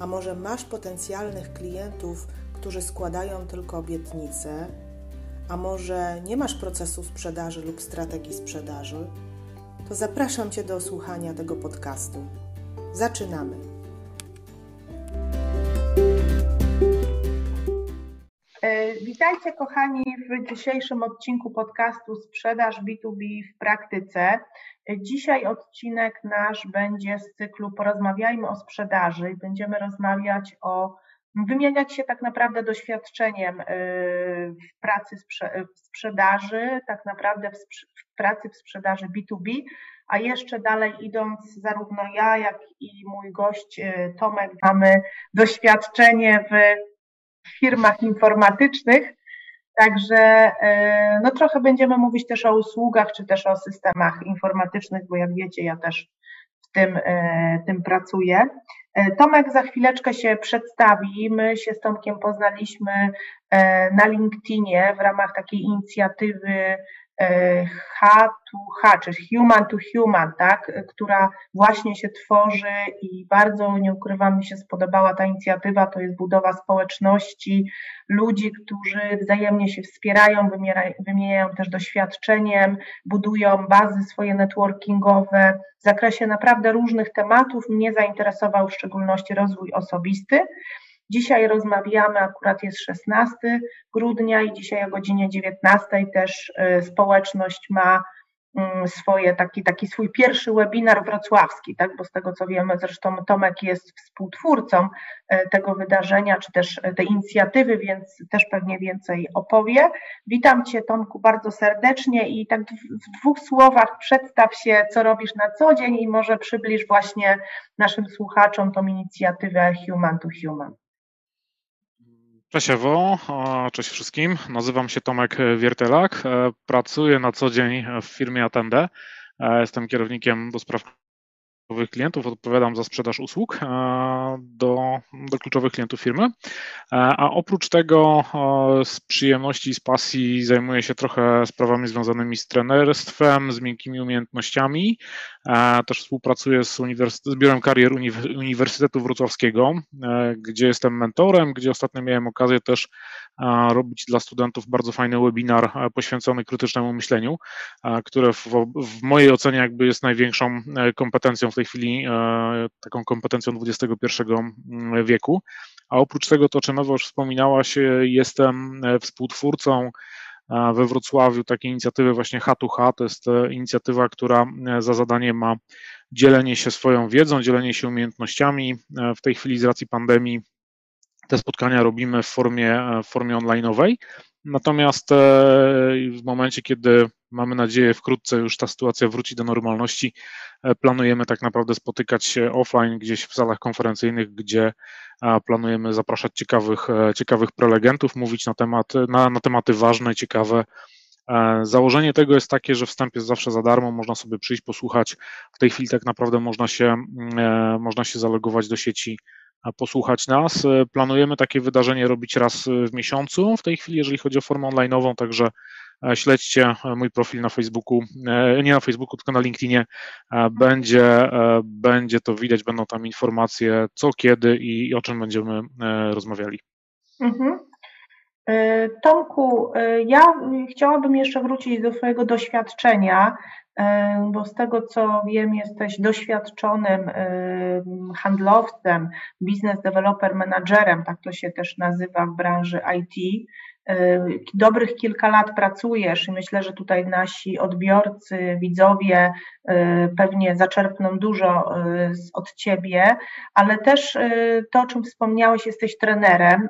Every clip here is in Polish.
a może masz potencjalnych klientów, którzy składają tylko obietnice, a może nie masz procesu sprzedaży lub strategii sprzedaży, to zapraszam Cię do słuchania tego podcastu. Zaczynamy. Witajcie kochani w dzisiejszym odcinku podcastu Sprzedaż B2B w praktyce. Dzisiaj odcinek nasz będzie z cyklu Porozmawiajmy o sprzedaży. Będziemy rozmawiać o wymieniać się tak naprawdę doświadczeniem e, w pracy w sprzedaży, tak naprawdę w pracy w sprzedaży B2B, a jeszcze dalej idąc, zarówno ja, jak i mój gość Tomek mamy doświadczenie w firmach informatycznych. Także e, no trochę będziemy mówić też o usługach, czy też o systemach informatycznych, bo jak wiecie, ja też w tym, e, tym pracuję. E, Tomek za chwileczkę się przedstawi. My się z Tomkiem poznaliśmy na LinkedInie w ramach takiej inicjatywy H2H, czy Human to Human, tak, która właśnie się tworzy i bardzo, nie ukrywam, mi się spodobała ta inicjatywa, to jest budowa społeczności, ludzi, którzy wzajemnie się wspierają, wymieniają też doświadczeniem, budują bazy swoje networkingowe w zakresie naprawdę różnych tematów. Mnie zainteresował w szczególności rozwój osobisty. Dzisiaj rozmawiamy, akurat jest 16 grudnia i dzisiaj o godzinie 19 też y, społeczność ma mm, swoje, taki, taki swój pierwszy webinar wrocławski, tak, bo z tego co wiemy, zresztą Tomek jest współtwórcą y, tego wydarzenia, czy też y, tej inicjatywy, więc też pewnie więcej opowie. Witam Cię Tomku bardzo serdecznie i tak w dwóch słowach przedstaw się, co robisz na co dzień i może przybliż właśnie naszym słuchaczom tą inicjatywę Human to Human. Cześć Ewo, cześć wszystkim. Nazywam się Tomek Wiertelak. E, pracuję na co dzień w firmie Atende. Jestem kierownikiem do spraw kluczowych klientów, odpowiadam za sprzedaż usług e, do, do kluczowych klientów firmy. E, a oprócz tego z przyjemności i z pasji zajmuję się trochę sprawami związanymi z trenerstwem, z miękkimi umiejętnościami. Też współpracuję z, z Biurem Karier Uniwersytetu Wrocławskiego, gdzie jestem mentorem, gdzie ostatnio miałem okazję też robić dla studentów bardzo fajny webinar poświęcony krytycznemu myśleniu, które w, w mojej ocenie jakby jest największą kompetencją w tej chwili, taką kompetencją XXI mm, wieku. A oprócz tego, to czym Ewa już wspominałaś, jestem e, współtwórcą we Wrocławiu takiej inicjatywy właśnie H2H. To jest e, inicjatywa, która e, za zadanie ma dzielenie się swoją wiedzą, dzielenie się umiejętnościami. W tej chwili z racji pandemii te spotkania robimy w formie, w formie online'owej. Natomiast e, w momencie, kiedy mamy nadzieję wkrótce już ta sytuacja wróci do normalności, e, planujemy tak naprawdę spotykać się offline gdzieś w salach konferencyjnych, gdzie planujemy zapraszać ciekawych, e, ciekawych prelegentów, mówić na, temat, na, na tematy ważne, ciekawe. Założenie tego jest takie, że wstęp jest zawsze za darmo, można sobie przyjść, posłuchać. W tej chwili tak naprawdę można się, można się zalogować do sieci posłuchać nas. E, planujemy takie wydarzenie robić raz w miesiącu w tej chwili, jeżeli chodzi o formę online'ową, także e, śledźcie mój profil na Facebooku, e, nie na Facebooku, tylko na LinkedInie. Będzie, będzie to widać, będą tam informacje co, kiedy i o czym będziemy rozmawiali. Mhm. Tomku, ja chciałabym jeszcze wrócić do Twojego doświadczenia bo z tego co wiem, jesteś doświadczonym handlowcem, biznes developer managerem, tak to się też nazywa w branży IT. Dobrych kilka lat pracujesz i myślę, że tutaj nasi odbiorcy, widzowie pewnie zaczerpną dużo od ciebie, ale też to, o czym wspomniałeś, jesteś trenerem.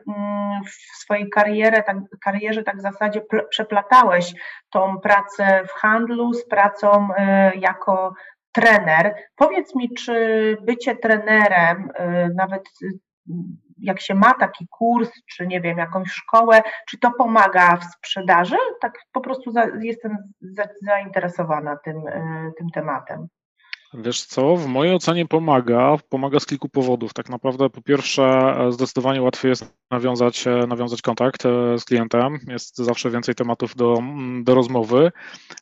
W swojej karierze, tak, karierze tak w zasadzie przeplatałeś tą pracę w handlu z pracą jako trener. Powiedz mi, czy bycie trenerem, nawet jak się ma taki kurs, czy nie wiem, jakąś szkołę, czy to pomaga w sprzedaży? Tak po prostu za, jestem za, zainteresowana tym, tym tematem. Wiesz co, w mojej ocenie pomaga. Pomaga z kilku powodów. Tak naprawdę, po pierwsze, zdecydowanie łatwiej jest nawiązać, nawiązać kontakt e, z klientem. Jest zawsze więcej tematów do, do rozmowy.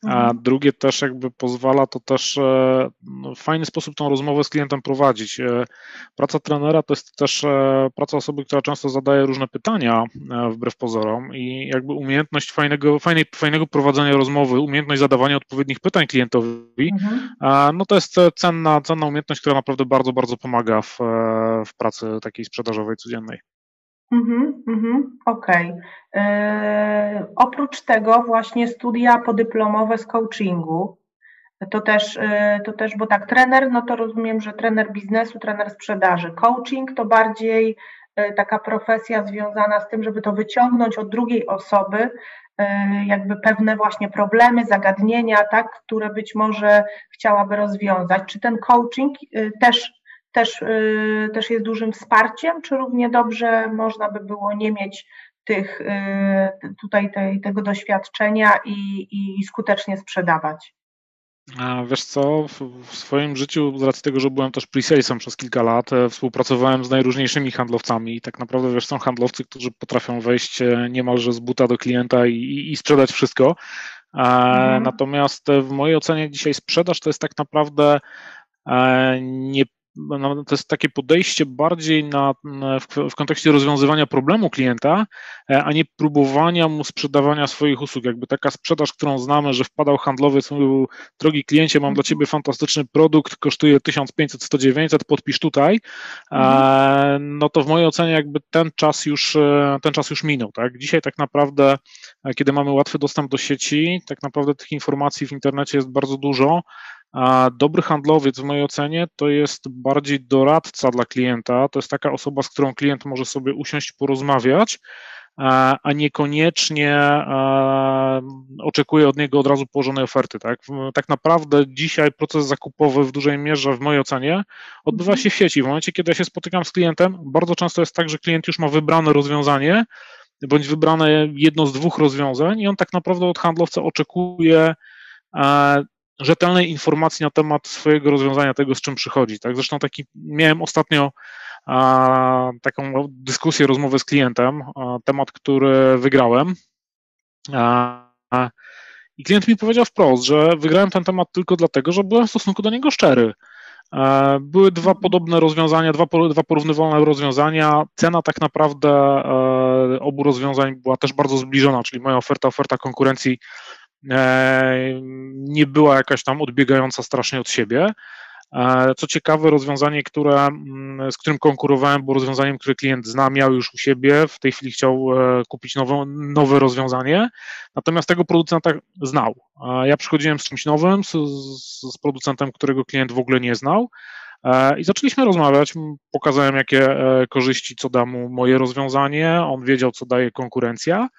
A mhm. drugie też jakby pozwala to też e, no, w fajny sposób tą rozmowę z klientem prowadzić. E, praca trenera to jest też praca osoby, która często zadaje różne pytania wbrew pozorom i jakby umiejętność fajnego, fajnej, fajnego prowadzenia rozmowy, umiejętność zadawania odpowiednich pytań klientowi, mhm. no to jest cenna, cenna umiejętność, która naprawdę bardzo, bardzo pomaga w, w pracy takiej sprzedażowej codziennej. Mhm, mhm, Okej. Okay. E, oprócz tego właśnie studia podyplomowe z coachingu, to też, yy, to też, bo tak, trener, no to rozumiem, że trener biznesu, trener sprzedaży. Coaching to bardziej yy, taka profesja związana z tym, żeby to wyciągnąć od drugiej osoby, jakby pewne właśnie problemy, zagadnienia, tak, które być może chciałaby rozwiązać. Czy ten coaching też też, y, też jest dużym wsparciem, czy równie dobrze można by było nie mieć tych, y, tutaj tej, tego doświadczenia i, i skutecznie sprzedawać? Wiesz co, w swoim życiu, z racji tego, że byłem też pre-salesem przez kilka lat, e, współpracowałem z najróżniejszymi handlowcami i tak naprawdę wiesz, są handlowcy, którzy potrafią wejść e, niemalże z buta do klienta i, i sprzedać wszystko. Mhm. Natomiast w mojej ocenie dzisiaj sprzedaż to jest tak naprawdę e, nie to jest takie podejście bardziej na, w, w, kontekście rozwiązywania problemu klienta, e, a nie próbowania mu sprzedawania swoich usług. Jakby taka sprzedaż, którą znamy, że wpadał handlowiec, mówił, drogi kliencie, mam dla ciebie fantastyczny produkt, kosztuje 1500, 100, 900, podpisz tutaj, mhm. no to w mojej ocenie jakby ten czas już, e, ten czas już minął. Tak? Dzisiaj tak naprawdę, kiedy mamy łatwy dostęp do sieci, tak naprawdę tych informacji w internecie jest bardzo dużo, a dobry handlowiec w mojej ocenie to jest bardziej doradca dla klienta, to jest taka osoba, z którą klient może sobie usiąść, porozmawiać, a niekoniecznie oczekuje od niego od razu położonej oferty. Tak? tak naprawdę dzisiaj proces zakupowy w dużej mierze, w mojej ocenie, odbywa mhm. się w sieci. W momencie, kiedy ja się spotykam z klientem, bardzo często jest tak, że klient już ma wybrane rozwiązanie, bądź wybrane jedno z dwóch rozwiązań i on tak naprawdę od handlowca oczekuje rzetelnej informacji na temat swojego rozwiązania, tego z czym przychodzi. Tak? Zresztą taki miałem ostatnio a, taką dyskusję, rozmowę z klientem, a, temat, który wygrałem. A, I klient mi powiedział wprost, że wygrałem ten temat tylko dlatego, że byłem w stosunku do niego szczery. Były dwa podobne rozwiązania, dwa, dwa porównywalne rozwiązania. Cena tak naprawdę e, obu rozwiązań była też bardzo zbliżona, czyli moja oferta, oferta konkurencji E, nie była jakaś tam odbiegająca strasznie od siebie. E, co ciekawe, rozwiązanie, które, mm, z którym konkurowałem, było rozwiązaniem, które klient zna, miał już u siebie, w tej chwili chciał e, kupić nowe, nowe rozwiązanie, natomiast tego producenta znał. Ja przychodziłem z czymś nowym, z, z producentem, którego klient w ogóle nie znał. I zaczęliśmy rozmawiać. Pokazałem, jakie korzyści, co da mu moje rozwiązanie. On wiedział, co daje konkurencja.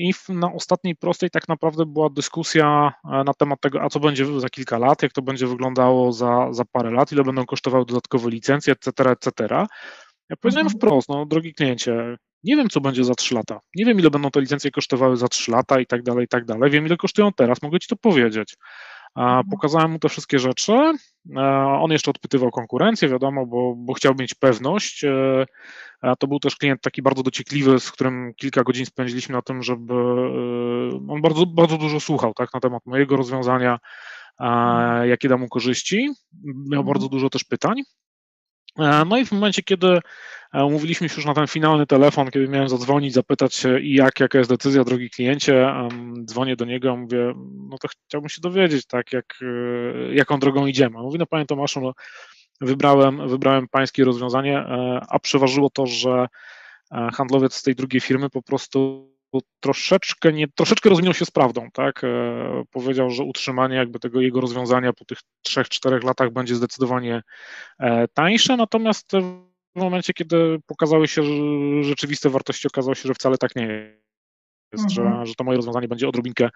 I na ostatniej prostej tak naprawdę była dyskusja e, na temat tego, a co będzie za kilka lat, jak to będzie wyglądało za, za parę lat, ile będą kosztowały dodatkowe licencje, etc., etc. Ja powiedziałem mhm. wprost, no drogi kliencie, nie wiem, co będzie za 3 lata. Nie wiem, ile będą te licencje kosztowały za 3 lata i tak dalej, i tak dalej. Wiem, ile kosztują teraz, mogę Ci to powiedzieć. Mhm. Pokazałem mu te wszystkie rzeczy. E, on jeszcze odpytywał konkurencję, wiadomo, bo, bo chciał mieć pewność. E, to był też klient taki bardzo dociekliwy, z którym kilka godzin spędziliśmy na tym, żeby e, on bardzo, bardzo dużo słuchał tak, na temat mojego rozwiązania, jakie da mu korzyści. Miał bardzo mhm. dużo też pytań. No i w momencie, kiedy umówiliśmy się już na ten finalny telefon, kiedy miałem zadzwonić, zapytać się i jak, jaka jest decyzja, drogi kliencie, dzwonię do niego, mówię, no to chciałbym się dowiedzieć, tak, jak, e, jaką drogą idziemy. Mówi, no panie Tomaszu, no, wybrałem, wybrałem pańskie rozwiązanie, e, a przeważyło to, że e, handlowiec z tej drugiej firmy po prostu troszeczkę, nie, troszeczkę rozminął się z prawdą, tak? Powiedział, że utrzymanie jakby tego jego rozwiązania po tych 3-4 latach będzie zdecydowanie tańsze, natomiast w momencie, kiedy pokazały się rzeczywiste wartości, okazało się, że wcale tak nie jest, że, mhm. że to moje rozwiązanie będzie odrobinkę,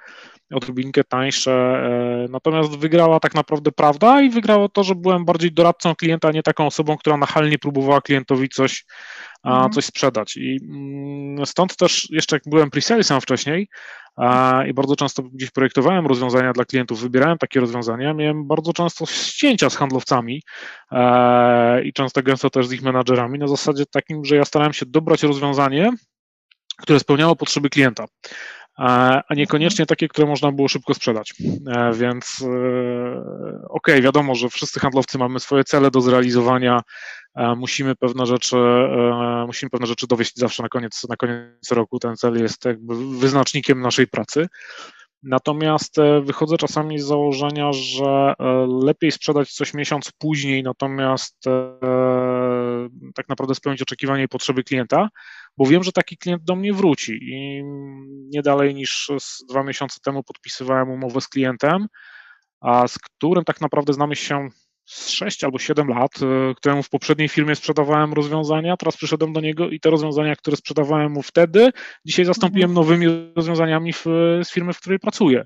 odrobinkę tańsze. Natomiast wygrała tak naprawdę prawda i wygrało to, że byłem bardziej doradcą klienta, a nie taką osobą, która nachalnie próbowała klientowi coś, mhm. coś sprzedać. I mm, stąd też jeszcze jak byłem pre-salesem wcześniej, i bardzo często gdzieś projektowałem rozwiązania dla klientów, wybierałem takie rozwiązania, miałem bardzo często ścięcia z handlowcami e, i często gęsto też z ich menadżerami na zasadzie takim, że ja starałem się dobrać rozwiązanie, które spełniało potrzeby klienta a niekoniecznie takie, które można było szybko sprzedać. E, więc e, okej, okay, wiadomo, że wszyscy handlowcy mamy swoje cele do zrealizowania, musimy pewne rzeczy, e, musimy pewne rzeczy dowieść zawsze na koniec, na koniec roku. Ten cel jest jakby wyznacznikiem naszej pracy. Natomiast wychodzę czasami z założenia, że lepiej sprzedać coś miesiąc później, natomiast tak naprawdę spełnić oczekiwania i potrzeby klienta, bo wiem, że taki klient do mnie wróci i nie dalej niż dwa miesiące temu podpisywałem umowę z klientem, a z którym tak naprawdę znamy się 6 albo 7 lat, e, któremu w poprzedniej firmie sprzedawałem rozwiązania, teraz przyszedłem do niego i te rozwiązania, które sprzedawałem mu wtedy, dzisiaj zastąpiłem mhm. nowymi rozwiązaniami w, z firmy, w której pracuję.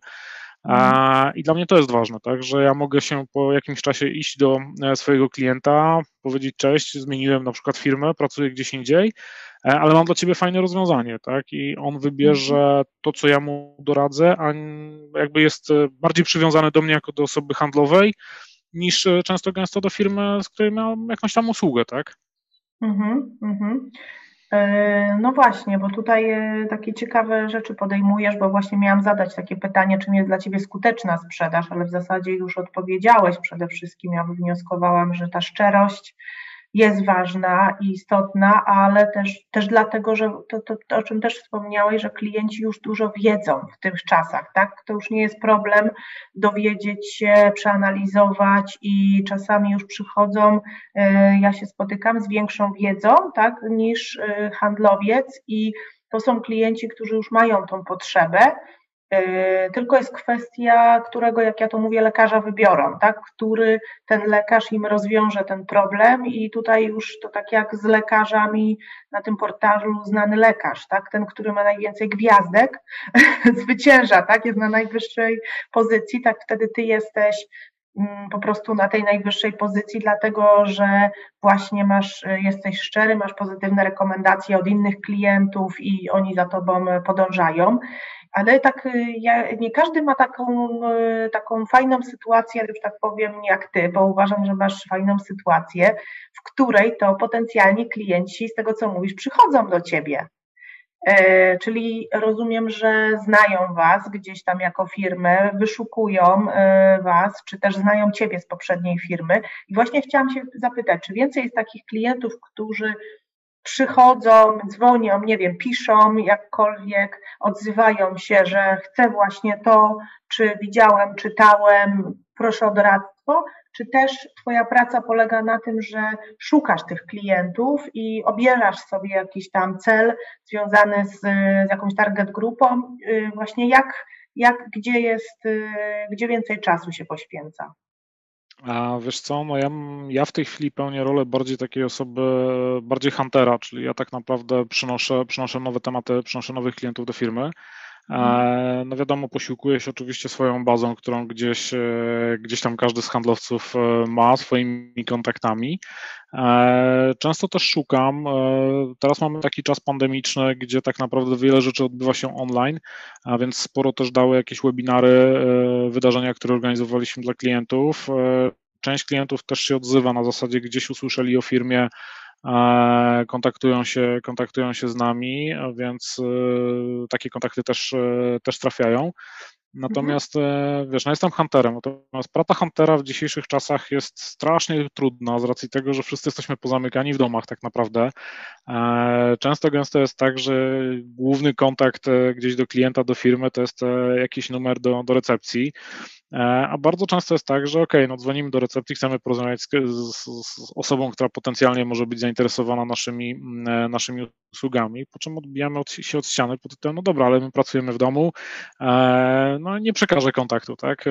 A, I dla mnie to jest ważne, tak, że ja mogę się po jakimś czasie iść do e, swojego klienta, powiedzieć cześć, zmieniłem na przykład firmę, pracuję gdzieś indziej, e, ale mam dla ciebie fajne rozwiązanie, tak, i on wybierze mhm. to, co ja mu doradzę, a jakby jest bardziej przywiązany do mnie jako do osoby handlowej, niż często gęsto do firmy, z której miałem jakąś tam usługę, tak. Mhm, mhm. E, no właśnie, bo tutaj e, takie ciekawe rzeczy podejmujesz, bo właśnie miałam zadać takie pytanie, czym jest dla Ciebie skuteczna sprzedaż, ale w zasadzie już odpowiedziałeś przede wszystkim. Ja wywnioskowałam, że ta szczerość, jest ważna i istotna, ale też, też dlatego, że to, to, to, o czym też wspomniałeś, że klienci już dużo wiedzą w tych czasach, tak? To już nie jest problem dowiedzieć się, przeanalizować i czasami już przychodzą, e, ja się spotykam z większą wiedzą, tak, niż e, handlowiec i to są klienci, którzy już mają tą potrzebę, tylko jest kwestia, którego, jak ja to mówię, lekarza wybiorą, tak? który ten lekarz im rozwiąże ten problem i tutaj już to tak jak z lekarzami na tym portalu znany lekarz, tak? ten, który ma najwięcej gwiazdek, zwycięża, tak? jest na najwyższej pozycji, tak wtedy ty jesteś mm, po prostu na tej najwyższej pozycji, dlatego że właśnie masz, jesteś szczery, masz pozytywne rekomendacje od innych klientów i oni za tobą podążają ale tak y, ja, nie każdy ma taką, y, taką fajną sytuację, że tak powiem, jak ty, bo uważam, że masz fajną sytuację, w której to potencjalni klienci, z tego co mówisz, przychodzą do ciebie. E, czyli rozumiem, że znają Was gdzieś tam jako firmę, wyszukują e, Was, czy też znają Ciebie z poprzedniej firmy. I właśnie chciałam się zapytać, czy więcej jest takich klientów, którzy przychodzą, dzwonią, nie wiem, piszą jakkolwiek, odzywają się, że chcę właśnie to, czy widziałem, czytałem, proszę o doradztwo, czy też Twoja praca polega na tym, że szukasz tych klientów i obierasz sobie jakiś tam cel związany z, z jakąś target grupą, y, właśnie jak, jak gdzie jest, y, gdzie więcej czasu się poświęca? A wiesz co, no ja, ja w tej chwili pełnię rolę bardziej takiej osoby, bardziej huntera, czyli ja tak naprawdę przynoszę, przynoszę nowe tematy, przynoszę nowych klientów do firmy. E, no wiadomo, posiłkuję się oczywiście swoją bazą, którą gdzieś, e, gdzieś tam każdy z handlowców e, ma, swoimi kontaktami. Często też szukam. Teraz mamy taki czas pandemiczny, gdzie tak naprawdę wiele rzeczy odbywa się online, a więc sporo też dały jakieś webinary, wydarzenia, które organizowaliśmy dla klientów. Część klientów też się odzywa na zasadzie gdzieś usłyszeli o firmie, kontaktują się, kontaktują się z nami, więc e, takie kontakty też, e, też trafiają. Natomiast mhm. wiesz, no jestem hunterem, natomiast praca huntera w dzisiejszych czasach jest strasznie trudna z racji tego, że wszyscy jesteśmy pozamykani w domach tak naprawdę. Często gęsto jest tak, że główny kontakt gdzieś do klienta, do firmy to jest jakiś numer do, do recepcji. E, a bardzo często jest tak, że ok, no dzwonimy do recepcji, chcemy porozmawiać z, z, z, osobą, która potencjalnie może być zainteresowana naszymi, e, naszymi usługami, po czym odbijamy od, się od ściany pod tytułem, no dobra, ale my pracujemy w domu, e, no nie przekażę kontaktu, tak,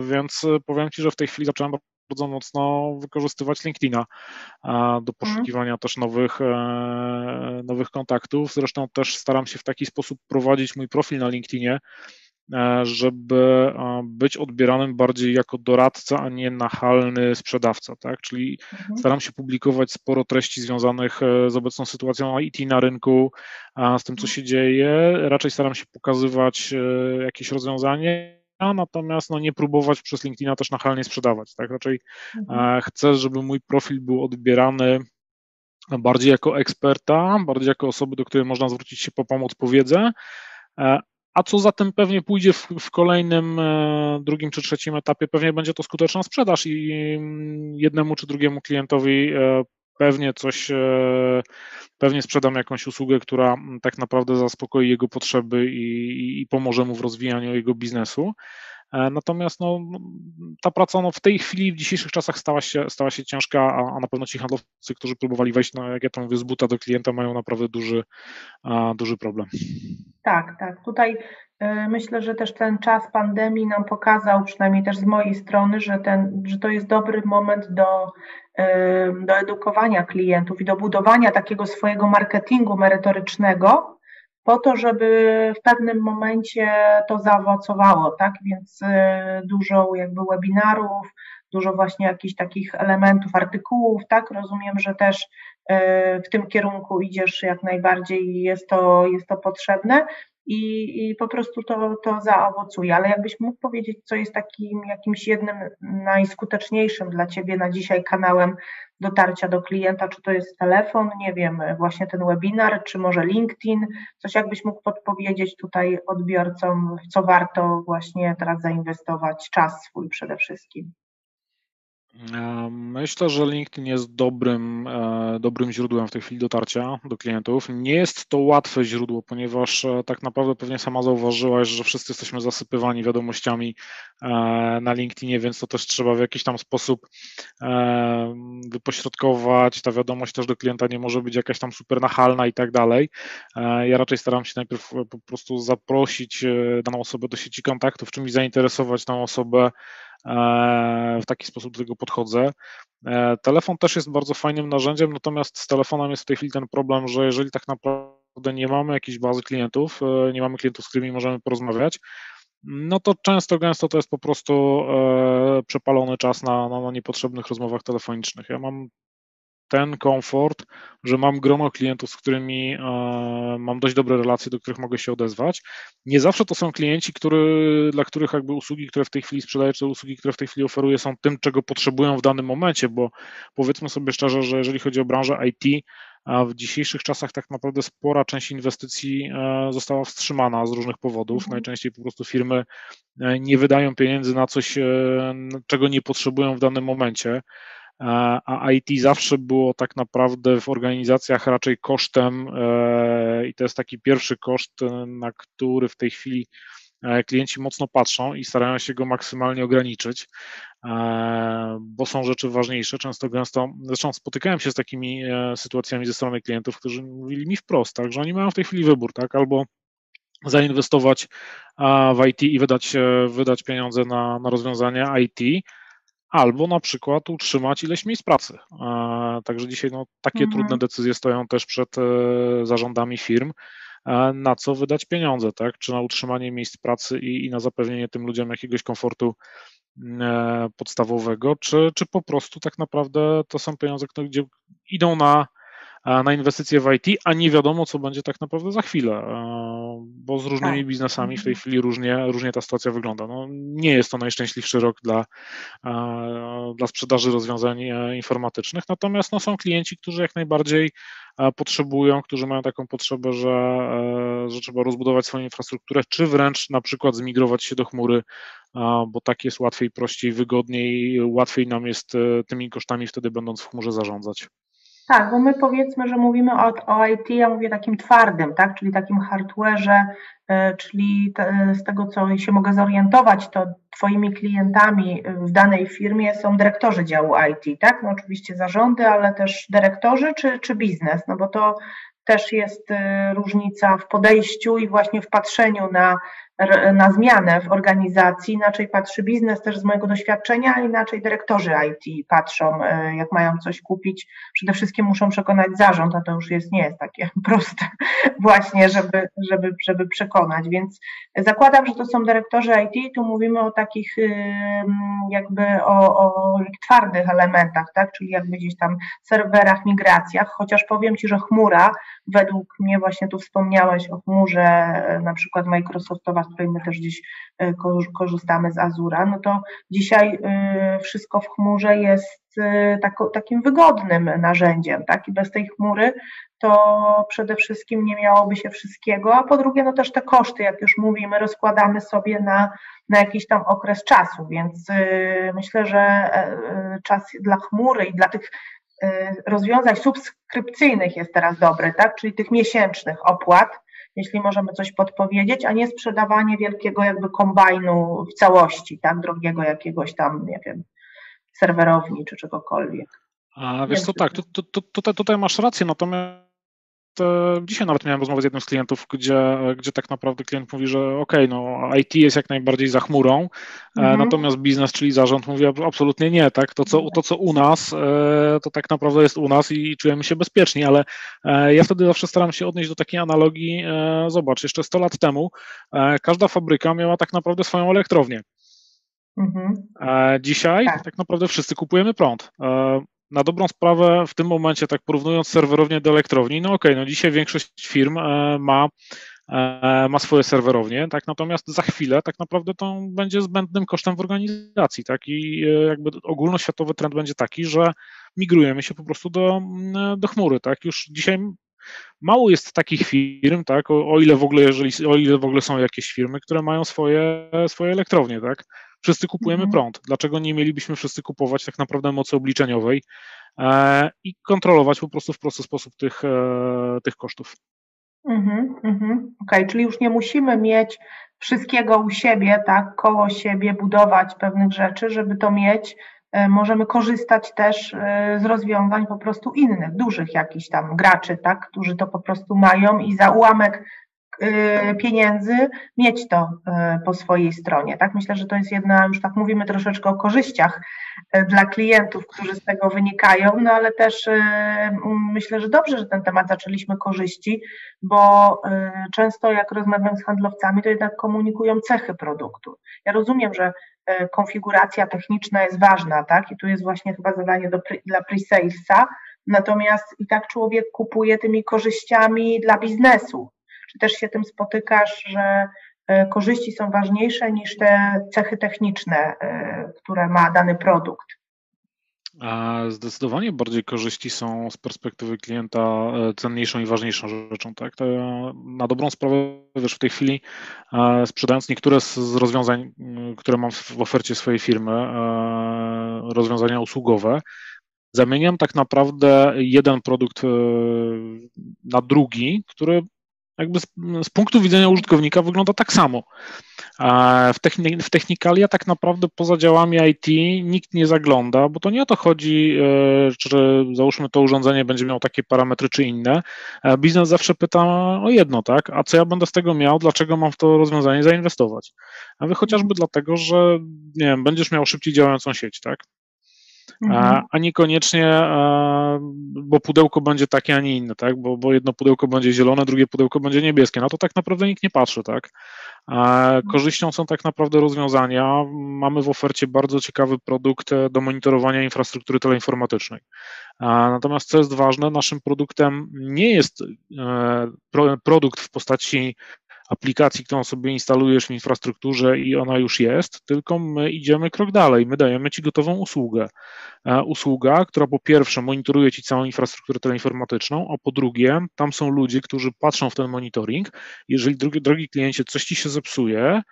więc powiem Ci, że w tej chwili zacząłem bardzo mocno wykorzystywać LinkedIna do mhm. poszukiwania też nowych, e, nowych kontaktów. Zresztą też staram się w taki sposób prowadzić mój profil na LinkedInie, e, żeby być odbieranym bardziej jako doradca, a nie nachalny sprzedawca, tak? Czyli mhm. staram się publikować sporo treści związanych e, z obecną sytuacją IT na rynku, z tym, co mhm. się dzieje. Raczej staram się pokazywać jakieś rozwiązanie, natomiast no, nie próbować przez LinkedIna też nachalnie sprzedawać. Tak? Raczej mhm. E, chcę, żeby mój profil był odbierany bardziej jako eksperta, bardziej jako osoby, do której można zwrócić się po pomoc, po wiedzę, e, a co za tym pewnie pójdzie w, w, kolejnym, e, drugim czy trzecim etapie, pewnie będzie to skuteczna sprzedaż i jednemu czy drugiemu klientowi pewnie coś, e, pewnie sprzedam jakąś usługę, która tak naprawdę zaspokoi jego potrzeby i, i pomoże mu w rozwijaniu jego biznesu. E, natomiast no, ta praca no, w tej chwili, w dzisiejszych czasach stała się, stała się ciężka, a, a na pewno ci handlowcy, którzy próbowali wejść, no, jak ja to mówię, z buta do klienta, mają naprawdę duży, duży problem. Tak, tak. Tutaj y, myślę, że też ten czas pandemii nam pokazał, przynajmniej też z mojej strony, że, ten, że to jest dobry moment do, y, do edukowania klientów i do budowania takiego swojego marketingu merytorycznego, po to, żeby w pewnym momencie to zaowocowało, tak? Więc y, dużo jakby webinarów, dużo właśnie jakichś takich elementów, artykułów, tak? Rozumiem, że też y, w tym kierunku idziesz jak najbardziej i jest to, jest to potrzebne i, i po prostu to, to zaowocuje. Ale jakbyś mógł powiedzieć, co jest takim jakimś jednym najskuteczniejszym dla Ciebie na dzisiaj kanałem dotarcia do klienta, czy to jest telefon, nie wiem, właśnie ten webinar, czy może LinkedIn, coś jakbyś mógł podpowiedzieć tutaj odbiorcom, w co warto właśnie teraz zainwestować czas swój przede wszystkim. Myślę, że LinkedIn jest dobrym, e, dobrym źródłem w tej chwili dotarcia do klientów. Nie jest to łatwe źródło, ponieważ e, tak naprawdę pewnie sama zauważyłaś, że wszyscy jesteśmy zasypywani wiadomościami e, na LinkedInie, więc to też trzeba w jakiś tam sposób wypośrodkować. Ta wiadomość też do klienta nie może być jakaś tam super nachalna i tak dalej. Ja raczej staram się najpierw po prostu zaprosić daną osobę do sieci kontaktów, czymś zainteresować tą osobę w taki sposób do tego podchodzę. E, telefon też jest bardzo fajnym narzędziem, natomiast z telefonem jest w tej chwili ten problem, że jeżeli tak naprawdę nie mamy jakiejś bazy klientów, e, nie mamy klientów, z którymi możemy porozmawiać, no to często, gęsto to jest po prostu przepalony czas na, na, na niepotrzebnych rozmowach telefonicznych. Ja mam ten komfort, że mam grono klientów, z którymi e, mam dość dobre relacje, do których mogę się odezwać. Nie zawsze to są klienci, który, dla których jakby usługi, które w tej chwili sprzedaję, czy usługi, które w tej chwili oferuję, są tym, czego potrzebują w danym momencie, bo powiedzmy sobie szczerze, że jeżeli chodzi o branżę IT, a w dzisiejszych czasach tak naprawdę spora część inwestycji e, została wstrzymana z różnych powodów. Mhm. Najczęściej po prostu firmy e, nie wydają pieniędzy na coś, czego nie potrzebują w danym momencie a IT zawsze było tak naprawdę w organizacjach raczej kosztem e, i to jest taki pierwszy koszt, na który w tej chwili e, klienci mocno patrzą i starają się go maksymalnie ograniczyć, e, bo są rzeczy ważniejsze. Często gęsto, zresztą spotykałem się z takimi sytuacjami ze strony klientów, którzy mówili mi wprost, tak, że oni mają w tej chwili wybór, tak, albo zainwestować w IT i wydać, wydać pieniądze na, na rozwiązania IT, albo na przykład utrzymać ileś miejsc pracy. Także dzisiaj no, takie mhm. trudne decyzje stoją też przed e, zarządami firm, na co wydać pieniądze, tak? Czy na utrzymanie miejsc pracy i, i na zapewnienie tym ludziom jakiegoś komfortu e, podstawowego, czy, czy po prostu tak naprawdę to są pieniądze, które gdzie idą na na inwestycje w IT, a nie wiadomo, co będzie tak naprawdę za chwilę, e, bo z różnymi tak. biznesami w tej chwili różnie, różnie ta sytuacja wygląda. No, nie jest to najszczęśliwszy rok dla, e, dla sprzedaży rozwiązań e, informatycznych, natomiast no, są klienci, którzy jak najbardziej potrzebują, którzy mają taką potrzebę, że, że trzeba rozbudować swoją infrastrukturę, czy wręcz na przykład zmigrować się do chmury, bo tak jest łatwiej, prościej, wygodniej, łatwiej nam jest tymi kosztami wtedy będąc w chmurze zarządzać. Tak, bo my powiedzmy, że mówimy o, o IT, ja mówię takim twardym, tak, czyli takim hardware'ze, e, czyli te, z tego, co się mogę zorientować, to Twoimi klientami w danej firmie są dyrektorzy działu IT, tak? No oczywiście zarządy, ale też dyrektorzy czy, czy biznes, no bo to też jest e, różnica w podejściu i właśnie w patrzeniu na, na zmianę w organizacji, inaczej patrzy biznes też z mojego doświadczenia, a inaczej dyrektorzy IT patrzą, e, jak mają coś kupić. Przede wszystkim muszą przekonać zarząd, a to już jest, nie jest takie proste właśnie, żeby, żeby, żeby przekonać. Więc zakładam, że to są dyrektorzy IT, tu mówimy o takich jakby o, o twardych elementach, tak? czyli jakby gdzieś tam serwerach, migracjach, chociaż powiem Ci, że chmura, według mnie właśnie tu wspomniałeś o chmurze, e, na przykład Microsoftowa, z my też gdzieś e, korzystamy z Azura, no to dzisiaj e, wszystko w chmurze jest takim wygodnym narzędziem, tak? I bez tej chmury to przede wszystkim nie miałoby się wszystkiego, a po drugie, no też te koszty, jak już mówimy, rozkładamy sobie na, na jakiś tam okres czasu, więc myślę, że czas dla chmury i dla tych rozwiązań subskrypcyjnych jest teraz dobry, tak? Czyli tych miesięcznych opłat, jeśli możemy coś podpowiedzieć, a nie sprzedawanie wielkiego jakby kombajnu w całości, tak, drogiego jakiegoś tam, nie wiem, serwerowni czy czegokolwiek. A wiesz co, tak, tu, tu, tutaj, tutaj masz rację, natomiast dzisiaj nawet miałem rozmowę z jednym z klientów, gdzie, gdzie tak naprawdę klient mówi, że ok, no IT jest jak najbardziej za chmurą, e, mhm. natomiast biznes, czyli zarząd mówi absolutnie nie, tak, to co, to co u nas, e, to tak naprawdę jest u nas i czujemy się bezpieczni, ale e, ja wtedy zawsze staram się odnieść do takiej analogii, zobacz, jeszcze 100 lat temu każda fabryka miała tak naprawdę swoją elektrownię. Mhm. Dzisiaj tak. tak naprawdę wszyscy kupujemy prąd na dobrą sprawę w tym momencie, tak porównując serwerownię do elektrowni, no okej, okay, no dzisiaj większość firm e, ma, e, ma swoje serwerownie, tak, natomiast za chwilę tak naprawdę to będzie zbędnym kosztem w organizacji, tak, i e, jakby ogólnoświatowy trend będzie taki, że migrujemy się po prostu do, mm, do chmury, tak, już dzisiaj mało jest takich firm, tak, o, o, ile w ogóle, jeżeli, o ile w ogóle są jakieś firmy, które mają swoje, swoje elektrownie, tak, wszyscy kupujemy mhm. prąd. Dlaczego nie mielibyśmy wszyscy kupować tak naprawdę mocy obliczeniowej e, i kontrolować po prostu w prosty sposób tych, e, tych kosztów? Mhm, mhm. Okej, okay, czyli już nie musimy mieć wszystkiego u siebie, tak, koło siebie, budować pewnych rzeczy, żeby to mieć. E, możemy korzystać też e, z rozwiązań po prostu innych, dużych jakichś tam graczy, tak, którzy to po prostu mają i za ułamek Y, pieniędzy mieć to po swojej stronie. Tak? Myślę, że to jest jedna, już tak mówimy troszeczkę o korzyściach dla klientów, którzy z tego wynikają, no ale też myślę, że dobrze, że ten temat zaczęliśmy korzyści, bo często jak rozmawiam z handlowcami, to jednak komunikują cechy produktu. Ja rozumiem, że konfiguracja techniczna jest ważna, tak? I tu jest właśnie chyba zadanie do, dla pre-salesa, natomiast i tak człowiek kupuje tymi korzyściami dla biznesu, czy też się tym spotykasz, że e, korzyści są ważniejsze niż te cechy techniczne, e, które ma dany produkt? Zdecydowanie bardziej korzyści są z perspektywy klienta e, cenniejszą i ważniejszą rzeczą. Tak? To na dobrą sprawę, wiesz, w tej chwili sprzedając niektóre z rozwiązań, które mam w ofercie swojej firmy, rozwiązania usługowe, zamieniam tak naprawdę jeden produkt na drugi, który jakby z, z, punktu widzenia użytkownika wygląda tak samo. W, techni w Technikalia tak naprawdę poza działami IT nikt nie zagląda, bo to nie o to chodzi, e, czy załóżmy to urządzenie będzie miało takie parametry czy inne. E, biznes zawsze pyta o jedno, tak? A co ja będę z tego miał? Dlaczego mam w to rozwiązanie zainwestować? A wy chociażby dlatego, że nie wiem, będziesz miał szybciej działającą sieć, tak? Mhm. a niekoniecznie, bo pudełko będzie takie, a nie inne, tak? Bo, bo jedno pudełko będzie zielone, drugie pudełko będzie niebieskie. Na to tak naprawdę nikt nie patrzy, tak? Mhm. Korzyścią są tak naprawdę rozwiązania. Mamy w ofercie bardzo ciekawy produkt e, do monitorowania infrastruktury teleinformatycznej. Natomiast co jest ważne, naszym produktem nie jest e, produkt w postaci aplikacji, którą sobie instalujesz w infrastrukturze i ona już jest, tylko my idziemy krok dalej. My dajemy Ci gotową usługę. E, usługa, która po pierwsze monitoruje Ci całą infrastrukturę teleinformatyczną, a po drugie, tam są ludzie, którzy patrzą w ten monitoring. Jeżeli, drogi, drogi kliencie, coś Ci się zepsuje,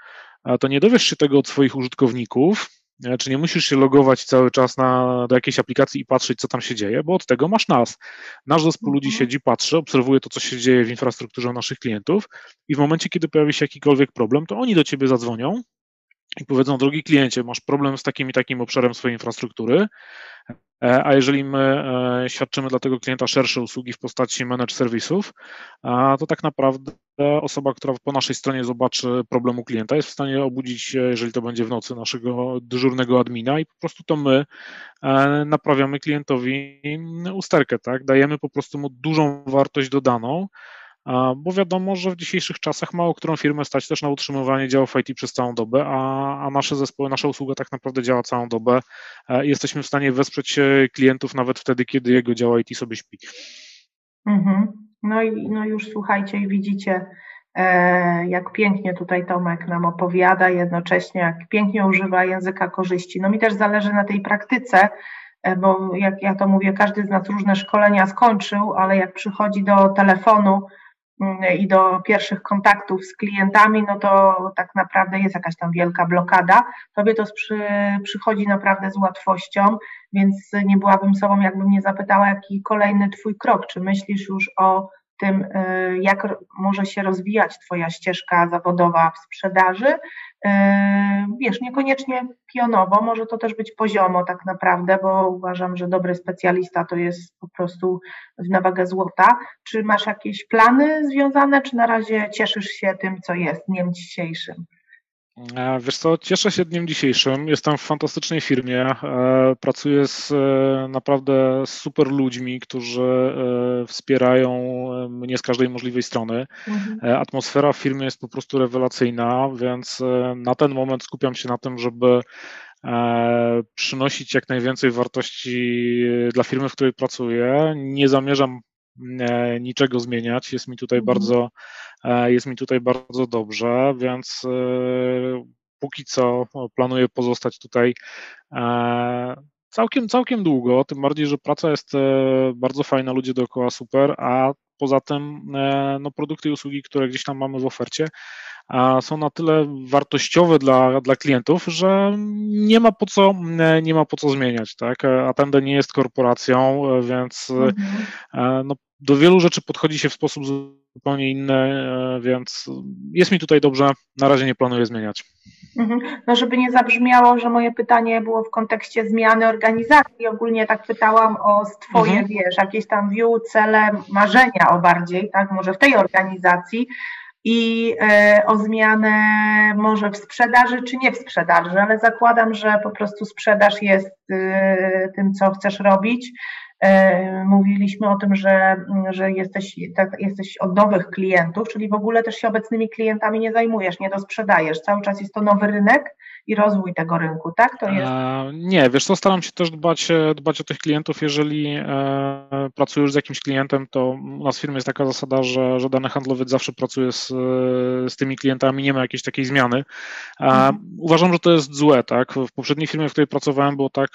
to nie dowiesz się tego od swoich użytkowników, E, czy nie musisz się logować cały czas na, do jakiejś aplikacji i patrzeć, co tam się dzieje, bo od tego masz nas. Nasz zespół ludzi mhm. siedzi, patrzy, obserwuje to, co się dzieje w infrastrukturze naszych klientów i w momencie, kiedy pojawi się jakikolwiek problem, to oni do ciebie zadzwonią i powiedzą, drogi kliencie, masz problem z takim i takim obszarem swojej infrastruktury, a jeżeli my e, świadczymy dla tego klienta szersze usługi w postaci managed serwisów, to tak naprawdę osoba, która po naszej stronie zobaczy problemu klienta, jest w stanie obudzić, jeżeli to będzie w nocy, naszego dyżurnego admina i po prostu to my e, naprawiamy klientowi usterkę, tak? Dajemy po prostu mu dużą wartość dodaną, bo wiadomo, że w dzisiejszych czasach mało którą firmę stać też na utrzymywanie działów IT przez całą dobę, a, a nasze zespoły, nasza usługa tak naprawdę działa całą dobę i jesteśmy w stanie wesprzeć klientów nawet wtedy, kiedy jego dział IT sobie śpi. Mhm. No i no już słuchajcie i widzicie, e, jak pięknie tutaj Tomek nam opowiada, jednocześnie jak pięknie używa języka korzyści. No mi też zależy na tej praktyce, e, bo jak ja to mówię, każdy z nas różne szkolenia skończył, ale jak przychodzi do telefonu i do pierwszych kontaktów z klientami, no to tak naprawdę jest jakaś tam wielka blokada. Tobie to przy, przychodzi naprawdę z łatwością, więc nie byłabym sobą, jakbym nie zapytała, jaki kolejny Twój krok. Czy myślisz już o tym, y, jak może się rozwijać Twoja ścieżka zawodowa w sprzedaży. Y, wiesz, niekoniecznie pionowo, może to też być poziomo tak naprawdę, bo uważam, że dobry specjalista to jest po prostu na wagę złota. Czy masz jakieś plany związane, czy na razie cieszysz się tym, co jest dniem dzisiejszym? E, wiesz co, cieszę się dniem dzisiejszym. Jestem w fantastycznej firmie. E, pracuję z e, naprawdę super ludźmi, którzy wspierają mnie z każdej możliwej strony. Mhm. Atmosfera w firmie jest po prostu rewelacyjna, więc na ten moment skupiam się na tym, żeby przynosić jak najwięcej wartości dla firmy, w której pracuję. Nie zamierzam niczego zmieniać. Jest mi tutaj mhm. bardzo E, jest mi tutaj bardzo dobrze, więc e, póki co planuję pozostać tutaj e, całkiem, całkiem długo, tym bardziej, że praca jest bardzo fajna, ludzie dookoła super, a poza tym no, produkty i usługi, które gdzieś tam mamy w ofercie, są na tyle wartościowe dla, dla klientów, że nie ma po co, nie ma po co zmieniać. Tak? Atende nie jest korporacją, więc mhm. no, do wielu rzeczy podchodzi się w sposób zupełnie inny, e, więc jest mi tutaj dobrze. Na razie nie planuję zmieniać. Mhm. No, żeby nie zabrzmiało, że moje pytanie było w kontekście zmiany organizacji. Ogólnie tak pytałam o Twoje, mhm. wiesz, jakieś tam view, cele, marzenia o bardziej, tak, może w tej organizacji i e, o zmianę może w sprzedaży czy nie w sprzedaży, ale zakładam, że po prostu sprzedaż jest e, tym, co chcesz robić mówiliśmy o tym, że, że jesteś, tak, jesteś od nowych klientów, czyli w ogóle też się obecnymi klientami nie zajmujesz, nie dosprzedajesz. Cały czas jest to nowy rynek i rozwój tego rynku, tak? To jest... E, nie, wiesz co, staram się też dbać, e, dbać o tych klientów. Jeżeli e, pracujesz z jakimś klientem, to u nas w firmie jest taka zasada, że, że dany handlowiec zawsze pracuje z, z tymi klientami, nie ma jakiejś takiej zmiany. Mhm. Uważam, że to jest złe, tak? W poprzedniej firmie, w której pracowałem, było tak,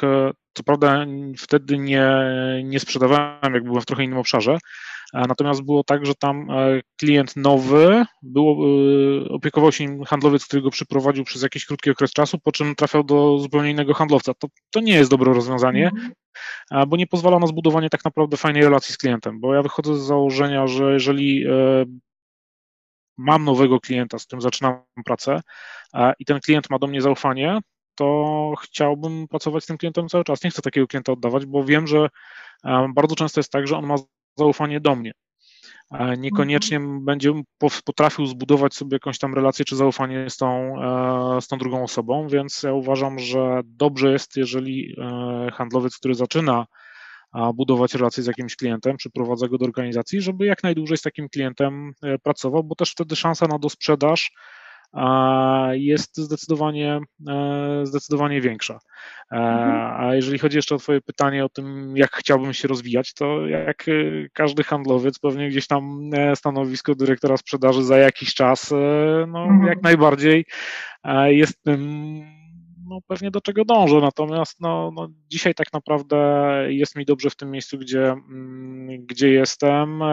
co prawda wtedy nie, nie sprzedawałem, jak byłem w trochę innym obszarze, Natomiast było tak, że tam e, klient nowy, było, e, opiekował się nim handlowiec, który go przyprowadził przez jakiś krótki okres czasu, po czym trafiał do zupełnie innego handlowca. To, to nie jest dobre rozwiązanie, mm. bo nie pozwala na zbudowanie tak naprawdę fajnej relacji z klientem, bo ja wychodzę z założenia, że jeżeli e, mam nowego klienta, z którym zaczynam pracę i ten klient ma do mnie zaufanie, to chciałbym pracować z tym klientem cały czas. Nie chcę takiego klienta oddawać, bo wiem, że bardzo często jest tak, że on ma zaufanie do mnie. Niekoniecznie mhm. będzie potrafił zbudować sobie jakąś tam relację czy zaufanie z tą, e, z tą drugą osobą, więc ja uważam, że dobrze jest, jeżeli e, handlowiec, który zaczyna budować relacje z jakimś klientem, przyprowadza go do organizacji, żeby jak najdłużej z takim klientem e, pracował, bo też wtedy szansa na dosprzedaż jest zdecydowanie, e, zdecydowanie większa. E, mhm. A jeżeli chodzi jeszcze o Twoje pytanie o tym, jak chciałbym się rozwijać, to jak e, każdy handlowiec, pewnie gdzieś tam stanowisko dyrektora sprzedaży za jakiś czas, no mhm. jak najbardziej jest tym no, pewnie do czego dążę. Natomiast no, no, dzisiaj tak naprawdę jest mi dobrze w tym miejscu, gdzie, mm, gdzie jestem.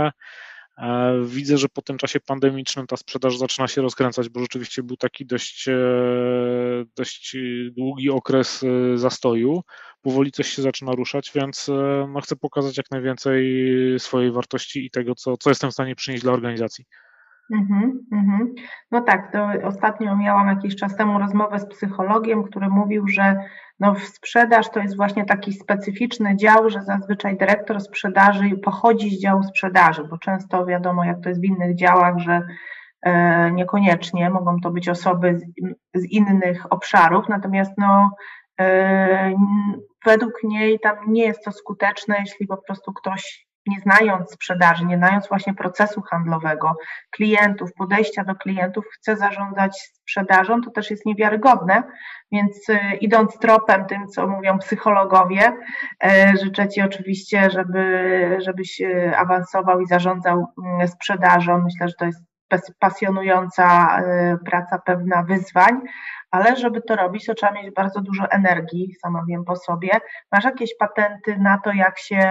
E, widzę, że po tym czasie pandemicznym ta sprzedaż zaczyna się rozkręcać, bo rzeczywiście był taki dość, e, dość długi okres e, zastoju. Powoli coś się zaczyna ruszać, więc no, chcę pokazać jak najwięcej swojej wartości i tego, co, co jestem w stanie przynieść dla organizacji. Mhm, mhm. No tak, to ostatnio miałam jakiś czas temu rozmowę z psychologiem, który mówił, że no sprzedaż to jest właśnie taki specyficzny dział, że zazwyczaj dyrektor sprzedaży pochodzi z działu sprzedaży, bo często wiadomo, jak to jest w innych działach, że e, niekoniecznie mogą to być osoby z, z innych obszarów, natomiast no, e, według niej tam nie jest to skuteczne, jeśli po prostu ktoś nie znając sprzedaży, nie znając właśnie procesu handlowego, klientów, podejścia do klientów, chce zarządzać sprzedażą, to też jest niewiarygodne. Więc y, idąc tropem tym, co mówią psychologowie, y, życzę Ci oczywiście, żeby, żebyś y, awansował i zarządzał mm, sprzedażą. Myślę, że to jest pasjonująca praca, pewna wyzwań, ale żeby to robić, to trzeba mieć bardzo dużo energii, sama wiem po sobie. Masz jakieś patenty na to, jak się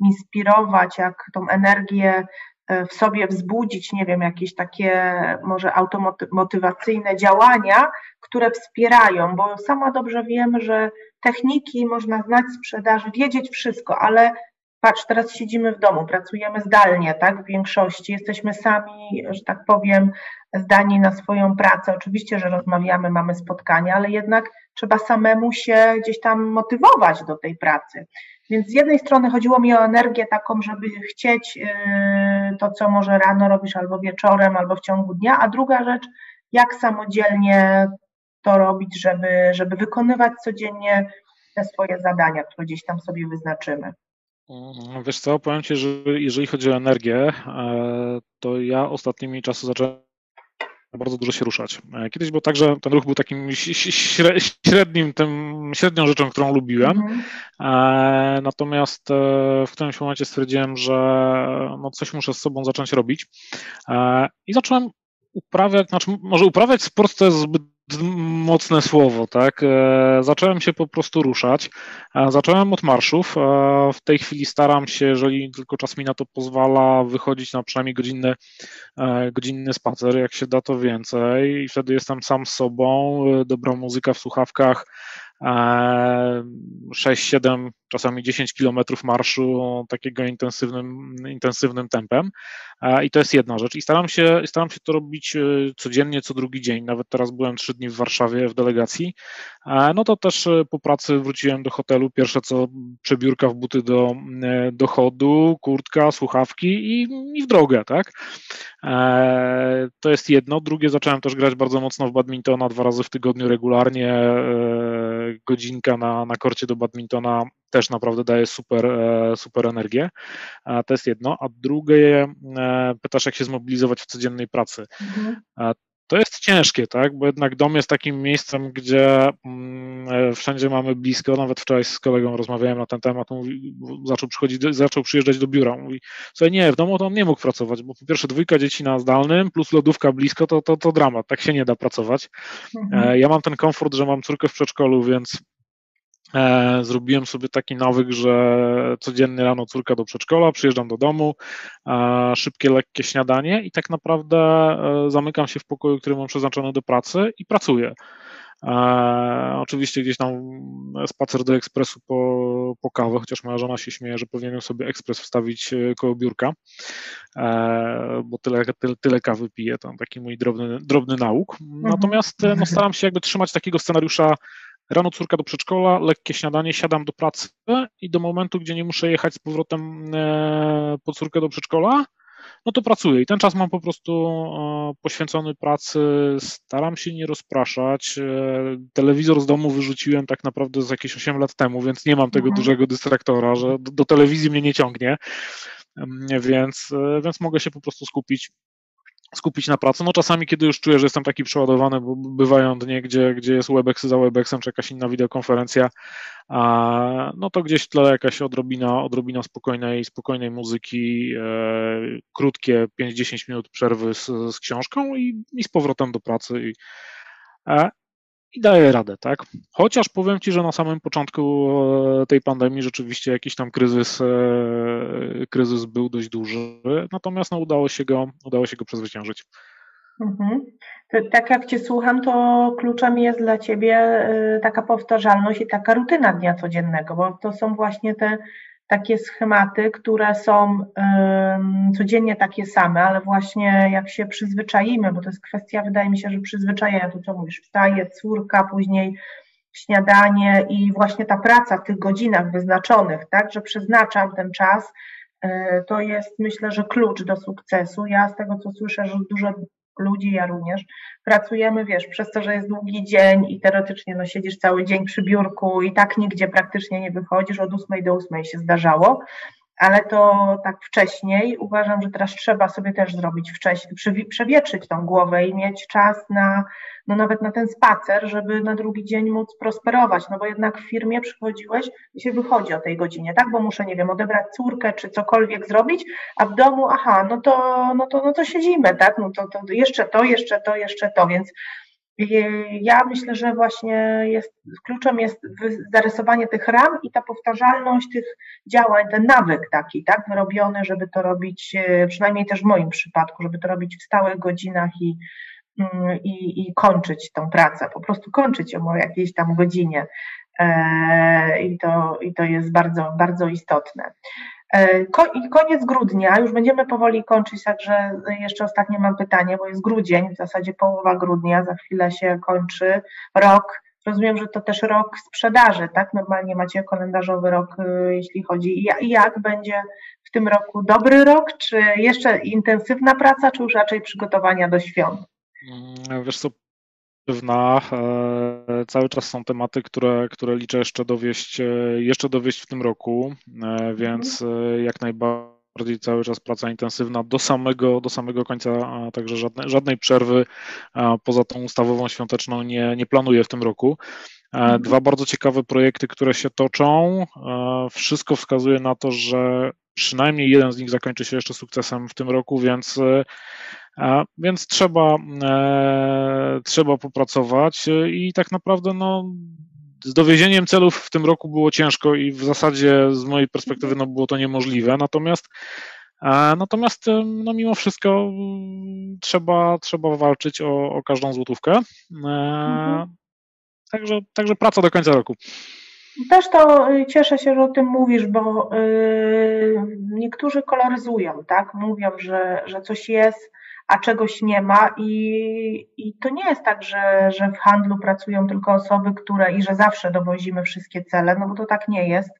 inspirować, jak tą energię e, w sobie wzbudzić, nie wiem, jakieś takie może automotywacyjne działania, które wspierają, bo sama dobrze wiem, że techniki można znać sprzedaży, wiedzieć wszystko, ale patrz, teraz siedzimy w domu, pracujemy zdalnie, tak, w większości, jesteśmy sami, że tak powiem, zdani na swoją pracę. Oczywiście, że rozmawiamy, mamy spotkania, ale jednak trzeba samemu się gdzieś tam motywować do tej pracy. Więc z jednej strony chodziło mi o energię taką, żeby chcieć yy, to, co może rano robisz, albo wieczorem, albo w ciągu dnia, a druga rzecz, jak samodzielnie to robić, żeby, żeby wykonywać codziennie te swoje zadania, które gdzieś tam sobie wyznaczymy. Mm, wiesz co, powiem Ci, że jeżeli chodzi o energię, e, to ja ostatnimi czasy zacząłem bardzo dużo się ruszać. E, kiedyś było tak, że ten ruch był takim średnim, tym, średnią rzeczą, którą lubiłem. Mhm. E, natomiast w którymś momencie stwierdziłem, że no coś muszę z sobą zacząć robić. I zacząłem uprawiać, znaczy może uprawiać sport to jest zbyt mocne słowo, tak? E, zacząłem się po prostu ruszać. E, zacząłem od marszów. E, w tej chwili staram się, jeżeli tylko czas mi na to pozwala, wychodzić na przynajmniej godzinny, godzinny spacer, jak się da to więcej. I wtedy jestem sam z sobą, dobra muzyka w słuchawkach, 6-7, czasami 10 kilometrów marszu takiego intensywnym, intensywnym tempem. I to jest jedna rzecz. I staram się, staram się to robić codziennie, co drugi dzień. Nawet teraz byłem trzy dni w Warszawie w delegacji. No to też po pracy wróciłem do hotelu. Pierwsze co przebiórka w buty do, do chodu, kurtka, słuchawki i, i w drogę, tak? To jest jedno. Drugie, zacząłem też grać bardzo mocno w badmintona dwa razy w tygodniu regularnie godzinka na, na korcie do badmintona też naprawdę daje super, e, super energię. To jest jedno. A drugie, e, pytasz, jak się zmobilizować w codziennej pracy. Mhm. To jest ciężkie, tak? Bo jednak dom jest takim miejscem, gdzie mm, e, wszędzie mamy blisko. Nawet wczoraj z kolegą rozmawiałem na ten temat. Mówi, zaczął, przychodzić, zaczął przyjeżdżać do biura. Mówi, słuchaj, nie, w domu to on nie mógł pracować, bo po pierwsze dwójka dzieci na zdalnym plus lodówka blisko, to, to, to dramat. Tak się nie da pracować. Mhm. Ja mam ten komfort, że mam córkę w przedszkolu, więc E, zrobiłem sobie taki nawyk, że codziennie rano córka do przedszkola, przyjeżdżam do domu, e, szybkie, lekkie śniadanie i tak naprawdę e, zamykam się w pokoju, który mam przeznaczony do pracy i pracuję. oczywiście gdzieś tam spacer do ekspresu po, po kawę, chociaż moja żona się śmieje, że powinienem sobie ekspres wstawić koło biurka, bo tyle, tyle, tyle kawy piję, to taki mój drobny, drobny nauk. Mhm. Natomiast no, staram się jakby trzymać takiego scenariusza Rano córka do przedszkola, lekkie śniadanie, siadam do pracy i do momentu, gdzie nie muszę jechać z powrotem e, po córkę do przedszkola, no to pracuję i ten czas mam po prostu e, poświęcony pracy, staram się nie rozpraszać. E, telewizor z domu wyrzuciłem tak naprawdę z jakieś 8 lat temu, więc nie mam tego mhm. dużego dystraktora, że do, do telewizji mnie nie ciągnie, więc, więc mogę się po prostu skupić skupić na pracy. No czasami, kiedy już czuję, że jestem taki przeładowany, bo bywają dnie, gdzie, gdzie jest Webex za Webexem, czy jakaś inna wideokonferencja, a, no to gdzieś w tle jakaś odrobina, odrobina spokojnej, spokojnej muzyki, e, krótkie 5-10 minut przerwy z, z książką i, i z powrotem do pracy. I, e, i daje radę, tak? Chociaż powiem Ci, że na samym początku e, tej pandemii rzeczywiście jakiś tam kryzys, e, kryzys był dość duży, natomiast no, udało, się go, udało się go przezwyciężyć. Mhm. Tak jak Cię słucham, to kluczem jest dla Ciebie e, taka powtarzalność i taka rutyna dnia codziennego, bo to są właśnie te takie schematy, które są codziennie takie same, ale właśnie jak się przyzwyczaimy, bo to jest kwestia, wydaje mi się, że przyzwyczajenia, to co mówisz, wstaje córka, później śniadanie i właśnie ta praca w tych godzinach wyznaczonych, tak, że przeznaczam ten czas, e, to jest myślę, że klucz do sukcesu. Ja z tego co słyszę, że dużo ludzi, ja również, pracujemy, wiesz, przez to, że jest długi dzień i teoretycznie no, siedzisz cały dzień przy biurku i tak nigdzie praktycznie nie wychodzisz, od 8 do 8 się zdarzało, ale to tak wcześniej. Uważam, że teraz trzeba sobie też zrobić wcześniej, przewietrzyć tą głowę i mieć czas na, no nawet na ten spacer, żeby na drugi dzień móc prosperować, no bo jednak w firmie przychodziłeś i się wychodzi o tej godzinie, tak, bo muszę, nie wiem, odebrać córkę czy cokolwiek zrobić, a w domu, aha, no to, no to, no to siedzimy, tak, no to, to jeszcze to, jeszcze to, jeszcze to, więc ja myślę, że właśnie jest, kluczem jest zarysowanie tych ram i ta powtarzalność tych działań, ten nawyk taki, tak, wyrobiony, żeby to robić, e, przynajmniej też w moim przypadku, żeby to robić w stałych godzinach i, mm, i, i kończyć tą pracę, po prostu kończyć ją o jakiejś tam godzinie. E, I to, I to jest bardzo, bardzo istotne. E, koniec grudnia, już będziemy powoli kończyć, także jeszcze ostatnie mam pytanie, bo jest grudzień, w zasadzie połowa grudnia, za chwilę się kończy rok. Rozumiem, że to też rok sprzedaży, tak? Normalnie macie kalendarzowy rok, y, jeśli chodzi. I jak będzie w tym roku dobry rok, czy jeszcze intensywna praca, czy już raczej przygotowania do świąt? Mm, wiesz co, pewna. E, cały czas są tematy, które, które liczę jeszcze dowieść, e, jeszcze dowieść w tym roku, e, więc jak najbardziej cały czas praca intensywna do samego, do samego końca, także żadnej, żadnej przerwy poza tą ustawową świąteczną nie, nie planuję w tym roku. Mhm. Dwa bardzo ciekawe projekty, które się toczą. Wszystko wskazuje na to, że przynajmniej jeden z nich zakończy się jeszcze sukcesem w tym roku, więc więc trzeba, e, trzeba popracować e, i tak naprawdę no, z dowiezieniem celów w tym roku było ciężko i w zasadzie z mojej perspektywy no, było to niemożliwe. Natomiast Natomiast no, mimo wszystko trzeba, trzeba walczyć o, o każdą złotówkę. E, mhm. Także, także praca do końca roku. Też to y, cieszę się, że o tym mówisz, bo yy, niektórzy koloryzują, tak? Mówią, że, że coś jest, a czegoś nie ma i, i to nie jest tak, że, że w handlu pracują tylko osoby, które i że zawsze dowozimy wszystkie cele, no bo to tak nie jest.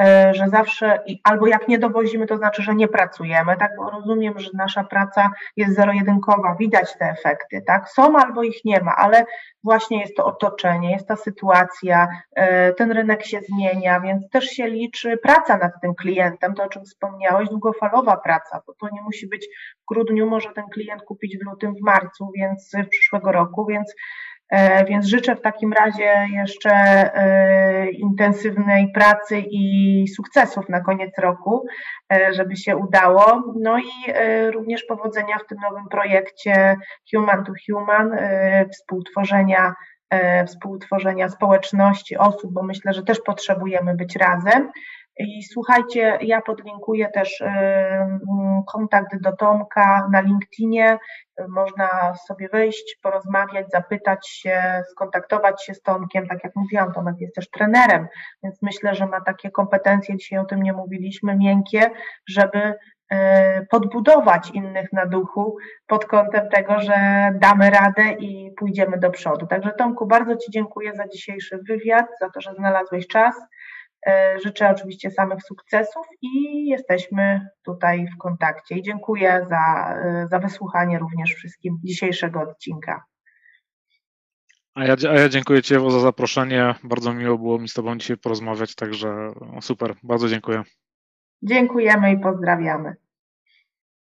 E, że zawsze, albo jak nie dowozimy, to znaczy, że nie pracujemy, tak, bo rozumiem, że nasza praca jest zero-jedynkowa, widać te efekty, tak, są albo ich nie ma, ale właśnie jest to otoczenie, jest ta sytuacja, e, ten rynek się zmienia, więc też się liczy praca nad tym klientem, to o czym wspomniałeś, długofalowa praca, bo to nie musi być w grudniu, może ten klient kupić w lutym, w marcu, więc przyszłego roku, więc więc życzę w takim razie jeszcze e, intensywnej pracy i sukcesów na koniec roku, e, żeby się udało. No i również powodzenia w tym nowym projekcie Human to Human, współtworzenia, współtworzenia społeczności osób, bo myślę, że też potrzebujemy być razem. I słuchajcie, ja podlinkuję też y, mm, kontakt do Tomka na LinkedInie. Można sobie wejść, porozmawiać, zapytać się, skontaktować się z Tomkiem. Tak jak mówiłam, Tomek jest też trenerem, więc myślę, że ma takie kompetencje, dzisiaj o tym nie mówiliśmy, miękkie, żeby y, podbudować innych na duchu pod kątem tego, że damy radę i pójdziemy do przodu. Także Tomku, bardzo Ci dziękuję za dzisiejszy wywiad, za to, że znalazłeś czas. E, życzę oczywiście samych sukcesów i jesteśmy tutaj w kontakcie. I dziękuję za, e, za wysłuchanie również wszystkim dzisiejszego odcinka. A ja, a ja dziękuję Ci Ewo za zaproszenie. Bardzo miło było mi z Tobą dzisiaj porozmawiać, także super, bardzo dziękuję. Dziękujemy i pozdrawiamy.